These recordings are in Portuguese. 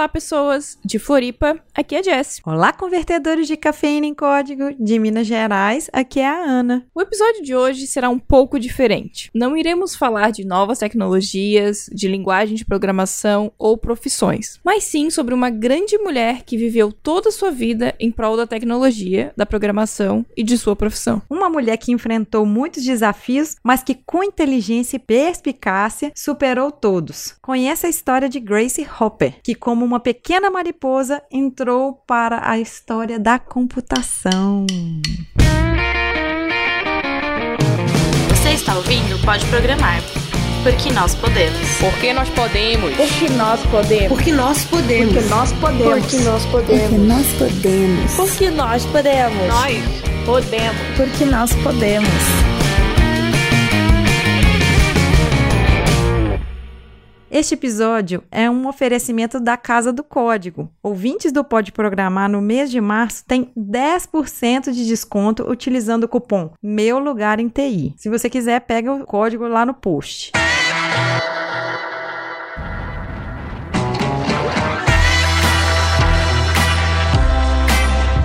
Olá, pessoas de Floripa, aqui é Jess. Olá, convertedores de cafeína em código de Minas Gerais, aqui é a Ana. O episódio de hoje será um pouco diferente. Não iremos falar de novas tecnologias, de linguagem de programação ou profissões, mas sim sobre uma grande mulher que viveu toda a sua vida em prol da tecnologia, da programação e de sua profissão. Uma mulher que enfrentou muitos desafios, mas que com inteligência e perspicácia superou todos. Conheça a história de Grace Hopper, que como uma pequena mariposa, entrou para a história da computação. Você está ouvindo Pode Programar. Porque nós podemos. Porque nós podemos. Porque nós podemos. Porque nós podemos. Porque nós podemos. Porque nós podemos. Porque nós podemos. Porque nós podemos. Nós podemos. Porque nós podemos. Este episódio é um oferecimento da Casa do Código. Ouvintes do Pode Programar no mês de março têm 10% de desconto utilizando o cupom Meu Lugar em TI. Se você quiser, pega o código lá no post.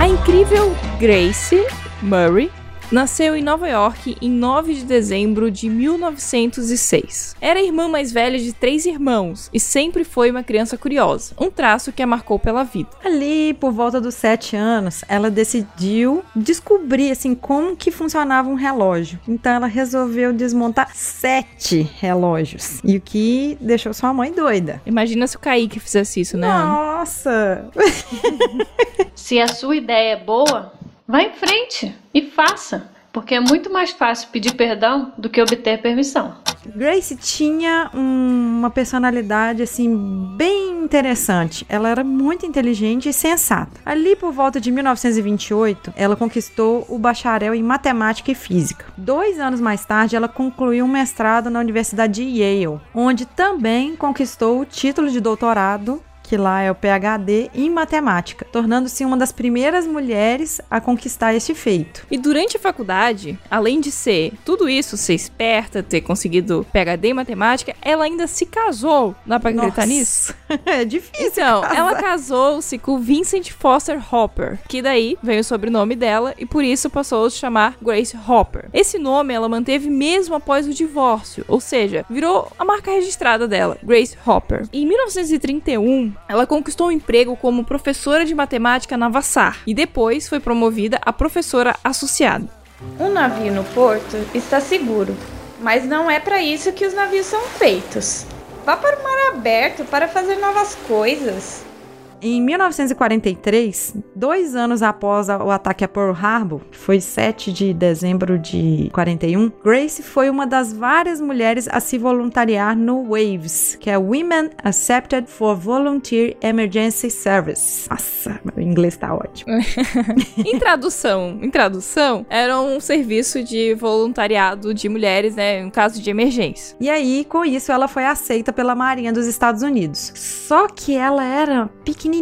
A incrível Grace Murray Nasceu em Nova York em 9 de dezembro de 1906. Era a irmã mais velha de três irmãos e sempre foi uma criança curiosa, um traço que a marcou pela vida. Ali, por volta dos sete anos, ela decidiu descobrir assim como que funcionava um relógio. Então ela resolveu desmontar sete relógios. E o que deixou sua mãe doida. Imagina se o Kaique fizesse isso, né? Nossa! Se a sua ideia é boa, vá em frente e faça, porque é muito mais fácil pedir perdão do que obter permissão. Grace tinha um- uma personalidade assim bem interessante. Ela era muito inteligente e sensata. Ali por volta de 1928, ela conquistou o bacharel em matemática e física. Dois anos mais tarde, ela concluiu um mestrado na Universidade de Yale, onde também conquistou o título de doutorado que lá é o PhD em matemática, tornando-se uma das primeiras mulheres a conquistar este feito. E durante a faculdade, além de ser tudo isso, ser esperta, ter conseguido PhD em matemática, ela ainda se casou. Dá pra acreditar nisso? é difícil. Então, casar. ela casou-se com Vincent Foster Hopper, que daí veio o sobrenome dela e por isso passou a se chamar Grace Hopper. Esse nome ela manteve mesmo após o divórcio, ou seja, virou a marca registrada dela, Grace Hopper. Em 1931, ela conquistou um emprego como professora de matemática na Vassar e depois foi promovida a professora associada. Um navio no porto está seguro, mas não é para isso que os navios são feitos. Vá para o mar aberto para fazer novas coisas. Em 1943, dois anos após o ataque a Pearl Harbor, que foi 7 de dezembro de 41, Grace foi uma das várias mulheres a se voluntariar no WAVES, que é Women Accepted for Volunteer Emergency Service. Nossa, meu inglês tá ótimo. Em tradução, em tradução, era um serviço de voluntariado de mulheres, né, em caso de emergência. E aí, com isso, ela foi aceita pela Marinha dos Estados Unidos. Só que ela era pequenininha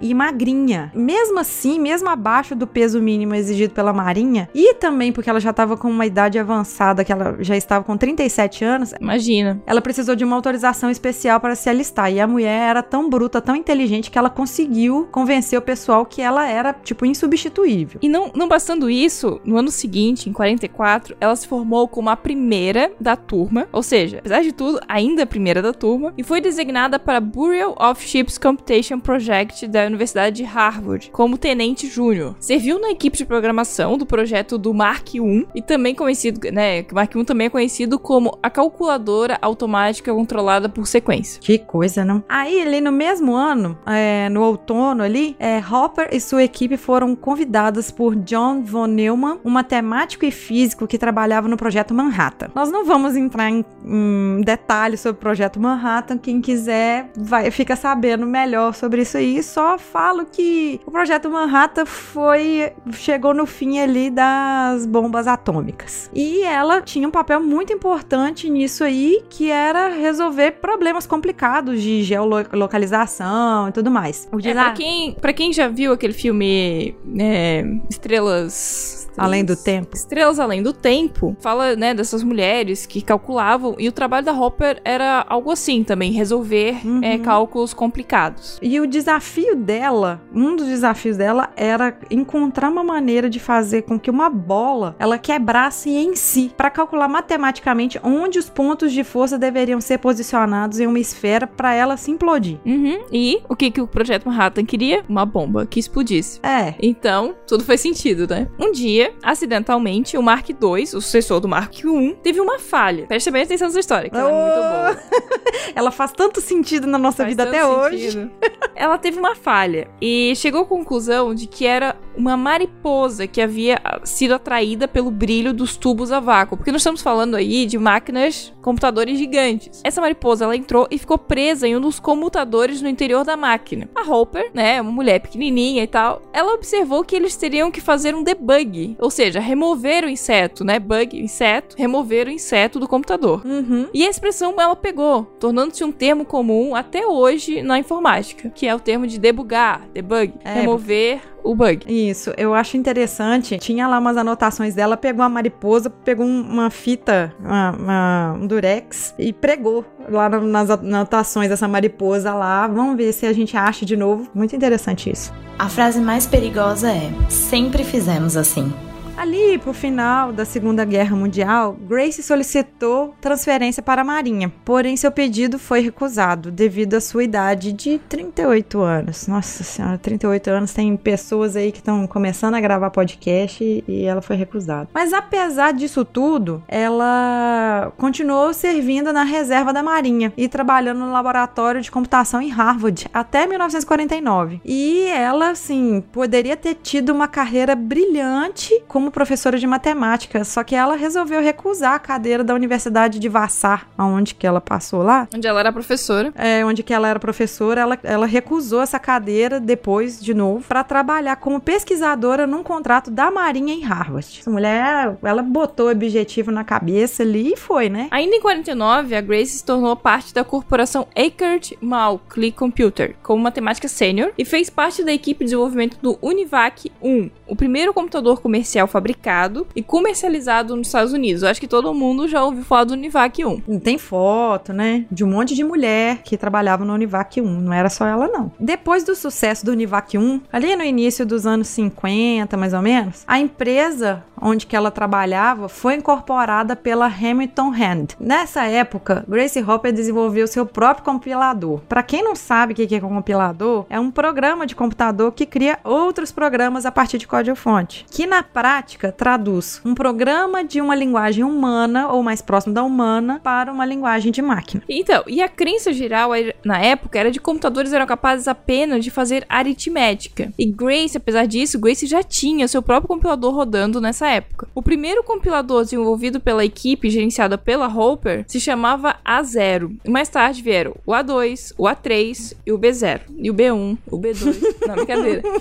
e magrinha. Mesmo assim, mesmo abaixo do peso mínimo exigido pela Marinha, e também porque ela já estava com uma idade avançada, que ela já estava com 37 anos, Imagina. ela precisou de uma autorização especial para se alistar. E a mulher era tão bruta, tão inteligente, que ela conseguiu convencer o pessoal que ela era, tipo, insubstituível. E não, não bastando isso, no ano seguinte, em 44, ela se formou como a primeira da turma, ou seja, apesar de tudo, ainda a primeira da turma, e foi designada para Bureau of Ships Computation Project da Universidade de Harvard como tenente júnior. Serviu na equipe de programação do projeto do Mark I e também conhecido, né, Mark I também é conhecido como a calculadora automática controlada por sequência. Que coisa, não? Aí, ali no mesmo ano, é, no outono ali, é, Hopper e sua equipe foram convidadas por John von Neumann, um matemático e físico que trabalhava no projeto Manhattan. Nós não vamos entrar em, em detalhes sobre o projeto Manhattan. Quem quiser vai fica sabendo melhor sobre isso aí. Só falo que o projeto Manhattan foi chegou no fim ali das bombas atômicas. E ela tinha um papel muito importante nisso aí, que era resolver problemas complicados de geolocalização e tudo mais. O É, pra, quem, pra quem já viu aquele filme é, Estrelas Além do tempo. Estrelas Além do Tempo fala, né, dessas mulheres que calculavam e o trabalho da Hopper era algo assim também, resolver Uhum. é, cálculos complicados. E o desafio dela, um dos desafios dela era encontrar uma maneira de fazer com que uma bola ela quebrasse em si, para calcular matematicamente onde os pontos de força deveriam ser posicionados em uma esfera para ela se implodir. Uhum. E o que, que o Projeto Manhattan queria? Uma bomba que explodisse. É, Então, tudo faz sentido, né? Um dia, acidentalmente, o Mark II, o sucessor do Mark I, teve uma falha. Preste bem atenção nessa história, que ela é muito boa. ela faz tanto sentido na nossa Faz vida até hoje. sentido. ela teve uma falha e chegou à conclusão de que era uma mariposa que havia ah, sido atraída pelo brilho dos tubos a vácuo. Porque nós estamos falando aí de máquinas, computadores gigantes. Essa mariposa, ela entrou e ficou presa em um dos comutadores no interior da máquina. A Hopper, né, uma mulher pequenininha e tal, ela observou que eles teriam que fazer um debug, ou seja, remover o inseto, né, bug, inseto, remover o inseto do computador. Uhum. E a expressão ela pegou, tornando-se um termo comum até hoje na informática, que é o termo de debugar, debug, É, remover o bug. Isso, eu acho interessante. Tinha lá umas anotações dela, pegou a mariposa, pegou um- uma fita, uma- uma- um durex e pregou lá no- nas anotações dessa mariposa lá. Vamos ver se a gente acha de novo. Muito interessante isso. A frase mais perigosa é: sempre fizemos assim. Ali, pro final da Segunda Guerra Mundial, Grace solicitou transferência para a Marinha, porém seu pedido foi recusado devido à sua idade de 38 anos. Nossa senhora, 38 anos, tem pessoas aí que estão começando a gravar podcast e, e ela foi recusada. Mas apesar disso tudo, ela continuou servindo na reserva da Marinha e trabalhando no laboratório de computação em Harvard até 1949. E ela, assim, poderia ter tido uma carreira brilhante como professora de matemática, só que ela resolveu recusar a cadeira da Universidade de Vassar, aonde que ela passou lá. Onde ela era professora. É, onde que ela era professora, ela, ela recusou essa cadeira depois, de novo, para trabalhar como pesquisadora num contrato da Marinha em Harvard. Essa mulher, ela botou o objetivo na cabeça ali e foi, né? Ainda em 49, a Grace se tornou parte da corporação Eckert Malkley Computer como matemática sênior e fez parte da equipe de desenvolvimento do Univac 1, o primeiro computador comercial fabricado e comercializado nos Estados Unidos. Eu acho que todo mundo já ouviu falar do Univac 1. Tem foto, né? De um monte de mulher que trabalhava no Univac 1. Não era só ela, não. Depois do sucesso do Univac 1, ali no início dos anos 50, mais ou menos, a empresa onde que ela trabalhava foi incorporada pela Hamilton Hand. Nessa época, Grace Hopper desenvolveu seu próprio compilador. Para quem não sabe o que é um compilador, é um programa de computador que cria outros programas a partir de código-fonte, que na prática traduz um programa de uma linguagem humana ou mais próximo da humana para uma linguagem de máquina. Então, e a crença geral era- na época era de que computadores eram capazes apenas de fazer aritmética. E Grace, apesar disso, Grace já tinha seu próprio compilador rodando nessa época. O primeiro compilador desenvolvido pela equipe gerenciada pela Hopper se chamava A0. E mais tarde vieram o A2, o A3 e o B0. E o B1, o B2. Não, brincadeira.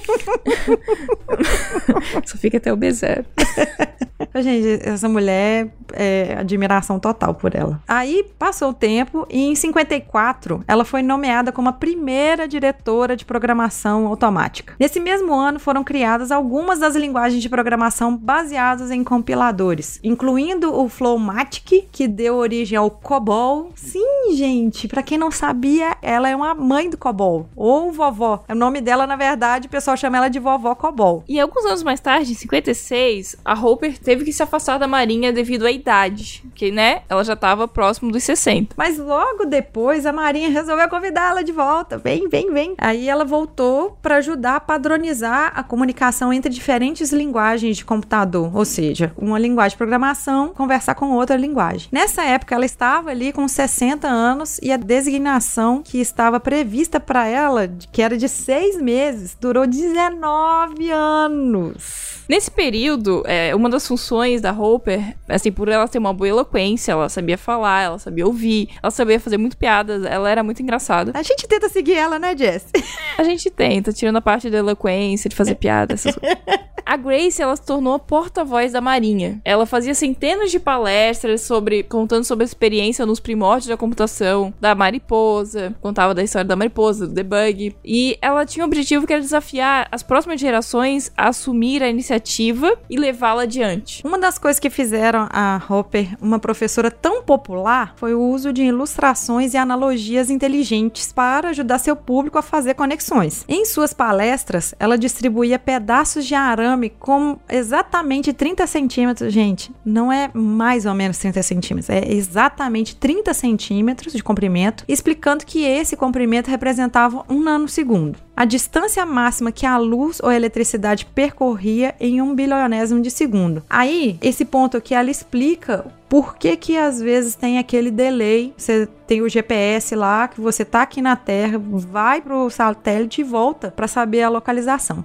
Só fica até o B0. Gente, essa mulher é admiração total por ela. Aí passou o tempo e em 54 ela foi nomeada como a primeira diretora de programação automática. Nesse mesmo ano foram criadas algumas das linguagens de programação baseadas em compiladores, incluindo o Flowmatic, que deu origem ao COBOL. Sim, gente, pra quem não sabia, ela é uma mãe do COBOL ou vovó. O nome dela, na verdade, o pessoal chama ela de vovó COBOL. E alguns anos mais tarde, em 56, a Hopper teve que se afastar da marinha devido à idade, que, né, ela já estava próximo dos 60. Mas logo depois a Marinha resolveu convidá-la de volta. Vem, vem, vem. Aí ela voltou para ajudar a padronizar a comunicação entre diferentes linguagens de computador, ou seja, uma linguagem de programação conversar com outra linguagem. Nessa época ela estava ali com 60 anos e a designação que estava prevista para ela, que era de seis meses, durou 19 anos. Nesse período, é, uma das funções da Hopper, assim, por ela ter uma boa eloquência, ela sabia falar, ela sabia ouvir, ela sabia fazer muito piadas, ela era muito engraçada. A gente tenta seguir ela, né, Jess? A gente tenta, tirando a parte da eloquência, de fazer piadas. essas coisas. a Grace, ela se tornou porta-voz da Marinha. Ela fazia centenas de palestras sobre contando sobre a experiência nos primórdios da computação, da mariposa, contava da história da mariposa, do debug, e ela tinha o objetivo que era desafiar as próximas gerações a assumir a iniciativa e levá-la adiante. Uma das coisas que fizeram a Hopper uma professora tão popular foi o uso de ilustrações e analogias inteligentes para ajudar seu público a fazer conexões. Em suas palestras, ela distribuía pedaços de arame com exatamente 30 centímetros, gente. Não é mais ou menos 30 centímetros, é exatamente 30 centímetros de comprimento, explicando que esse comprimento representava um nanosegundo. A distância máxima que a luz ou a eletricidade percorria em um bilionésimo de segundo. Aí, esse ponto aqui, ela explica por que que às vezes tem aquele delay. Você tem o GPS lá, que você tá aqui na Terra, vai pro satélite e volta para saber a localização.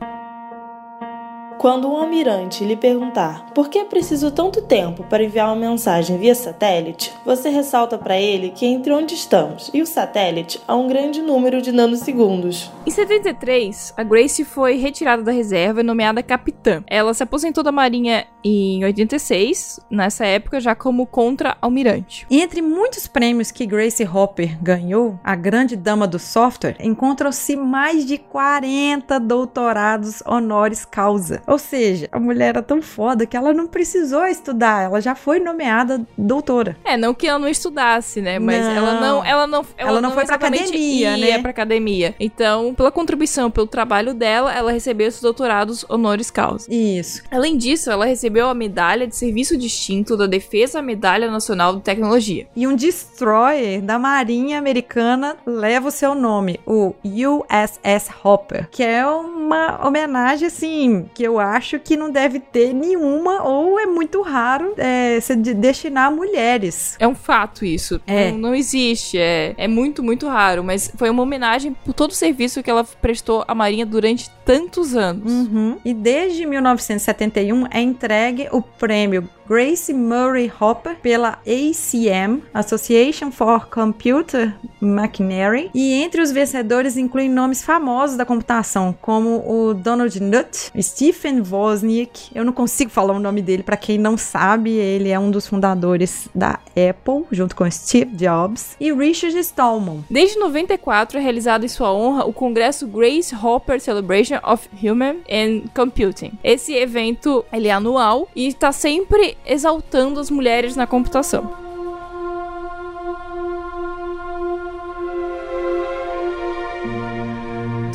Quando um almirante lhe perguntar por que é preciso tanto tempo para enviar uma mensagem via satélite, você ressalta para ele que entre onde estamos e o satélite há um grande número de nanosegundos. Em 73, a Grace foi retirada da reserva e nomeada capitã. Ela se aposentou da Marinha em 86, nessa época já como contra-almirante. E entre muitos prêmios que Grace Hopper ganhou, a grande dama do software, encontram-se mais de 40 doutorados honoris causa. Ou seja, a mulher era tão foda que ela não precisou estudar, ela já foi nomeada doutora. É, não que ela não estudasse, né? Mas Não. ela não, ela não, Ela não foi pra academia, ia né? pra academia. Então, pela contribuição, pelo trabalho dela, ela recebeu esses doutorados honoris causa. Isso. Além disso, ela recebeu a medalha de serviço distinto da Defesa Medalha Nacional de Tecnologia. E um destroyer da Marinha Americana leva o seu nome, o USS Hopper, que é uma homenagem, assim, que eu acho que não deve ter nenhuma ou é muito raro é, se de- destinar a mulheres. É um fato isso. É. Não, não existe. É, é muito, muito raro. Mas foi uma homenagem por todo o serviço que ela prestou à Marinha durante tantos anos. Uhum. E desde 1971 é entregue o prêmio Grace Murray Hopper pela ACM, Association for Computer Machinery, e entre os vencedores incluem nomes famosos da computação, como o Donald Knuth, Stephen Wozniak, eu não consigo falar o nome dele para quem não sabe, ele é um dos fundadores da Apple, junto com Steve Jobs, e Richard Stallman. Desde 94 é realizado em sua honra o Congresso Grace Hopper Celebration of Human and Computing. Esse evento ele é anual e está sempre exaltando as mulheres na computação.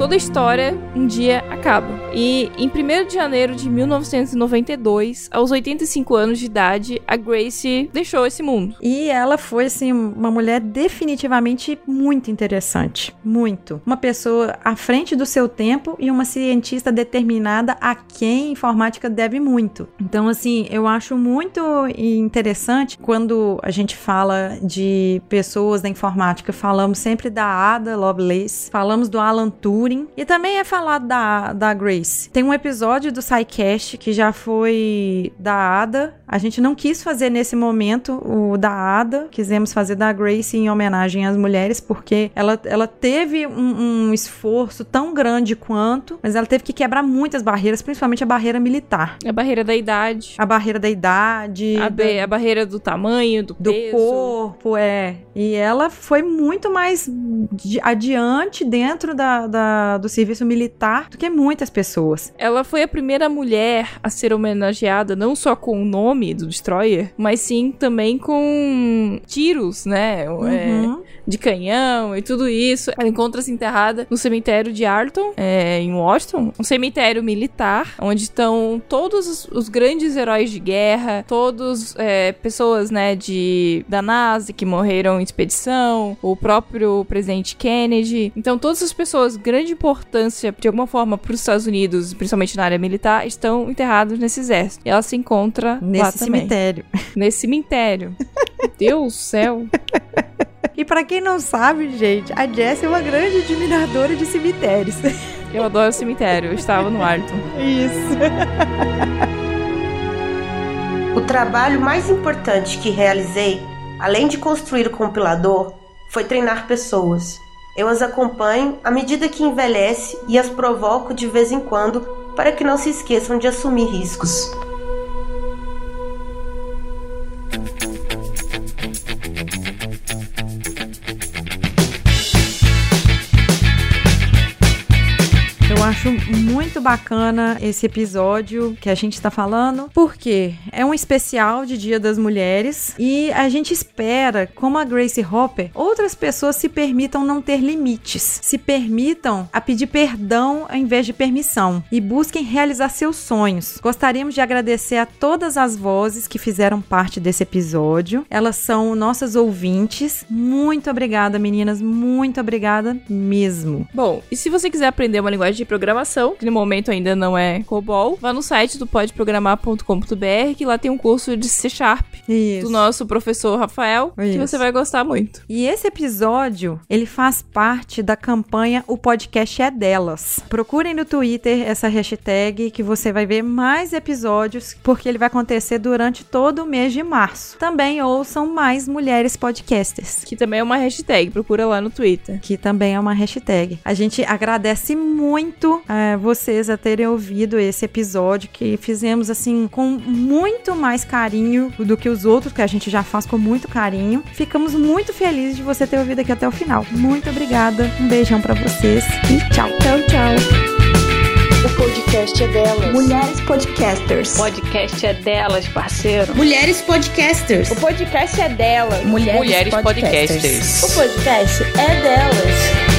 Toda história um dia acaba. E em 1 de janeiro de 1992, aos 85 anos de idade, a Grace deixou esse mundo. E ela foi, assim, uma mulher definitivamente muito interessante. Muito. Uma pessoa à frente do seu tempo e uma cientista determinada a quem a informática deve muito. Então, assim, eu acho muito interessante quando a gente fala de pessoas da informática. Falamos sempre da Ada Lovelace, falamos do Alan Turing e também é falado da, da Grace. Tem um episódio do SciCast que já foi da Ada. A gente não quis fazer nesse momento o da Ada, quisemos fazer da Grace em homenagem às mulheres, porque ela, ela teve um, um esforço tão grande quanto, mas ela teve que quebrar muitas barreiras, principalmente a barreira militar. A barreira da idade. A barreira da idade, A, da- a barreira do tamanho, do, do peso. corpo, é. E ela foi muito mais adiante dentro da, da- do serviço militar do que muitas pessoas. Ela foi a primeira mulher a ser homenageada não só com o nome do Destroyer, mas sim também com tiros, né? É, Uhum. De canhão e tudo isso. Ela encontra-se enterrada no cemitério de Arlington, é, em Washington, um cemitério militar, onde estão todos os, os grandes heróis de guerra, todos é, pessoas, né, de da NASA que morreram em expedição, o próprio presidente Kennedy. Então, todas as pessoas de grande importância, de alguma forma, para os Estados Unidos, principalmente na área militar, estão enterrados nesse exército. E ela se encontra Nesse também. cemitério. Nesse cemitério. Meu Deus do céu. E pra quem não sabe, gente, a Jessie é uma grande admiradora de cemitérios. Eu adoro cemitério. Eu estava no Arlington. Isso. O trabalho mais importante que realizei, além de construir o compilador, foi treinar pessoas. Eu as acompanho à medida que envelhece e as provoco de vez em quando para que não se esqueçam de assumir riscos. Eu acho muito bacana esse episódio que a gente está falando, porque é um especial de Dia das Mulheres e a gente espera, como a Grace Hopper, outras pessoas se permitam não ter limites, se permitam a pedir perdão ao invés de permissão e busquem realizar seus sonhos. Gostaríamos de agradecer a todas as vozes que fizeram parte desse episódio. Elas são nossas ouvintes. Muito obrigada, meninas. Muito obrigada mesmo. Bom, e se você quiser aprender uma linguagem de programação, que no momento ainda não é COBOL, vá no site do podeprogramar.com.br, que lá tem um curso de C Sharp Isso. do nosso professor Rafael, que Isso. você vai gostar muito. E esse episódio, ele faz parte da campanha O Podcast é Delas. Procurem no Twitter essa hashtag que você vai ver mais episódios, porque ele vai acontecer durante todo o mês de março. Também ouçam mais mulheres podcasters. Que também é uma hashtag, procura lá no Twitter. Que também é uma hashtag. A gente agradece muito eh, vocês a terem ouvido esse episódio que fizemos assim com muito mais carinho do que os outros que a gente já faz com muito carinho. Ficamos muito felizes de você ter ouvido aqui até o final. Muito obrigada. Um beijão pra vocês e tchau. Tchau, tchau. O podcast é delas. Mulheres Podcasters. Podcast é delas, parceiro. Mulheres Podcasters. O podcast é dela. Mulheres, Podcasters. O podcast é delas.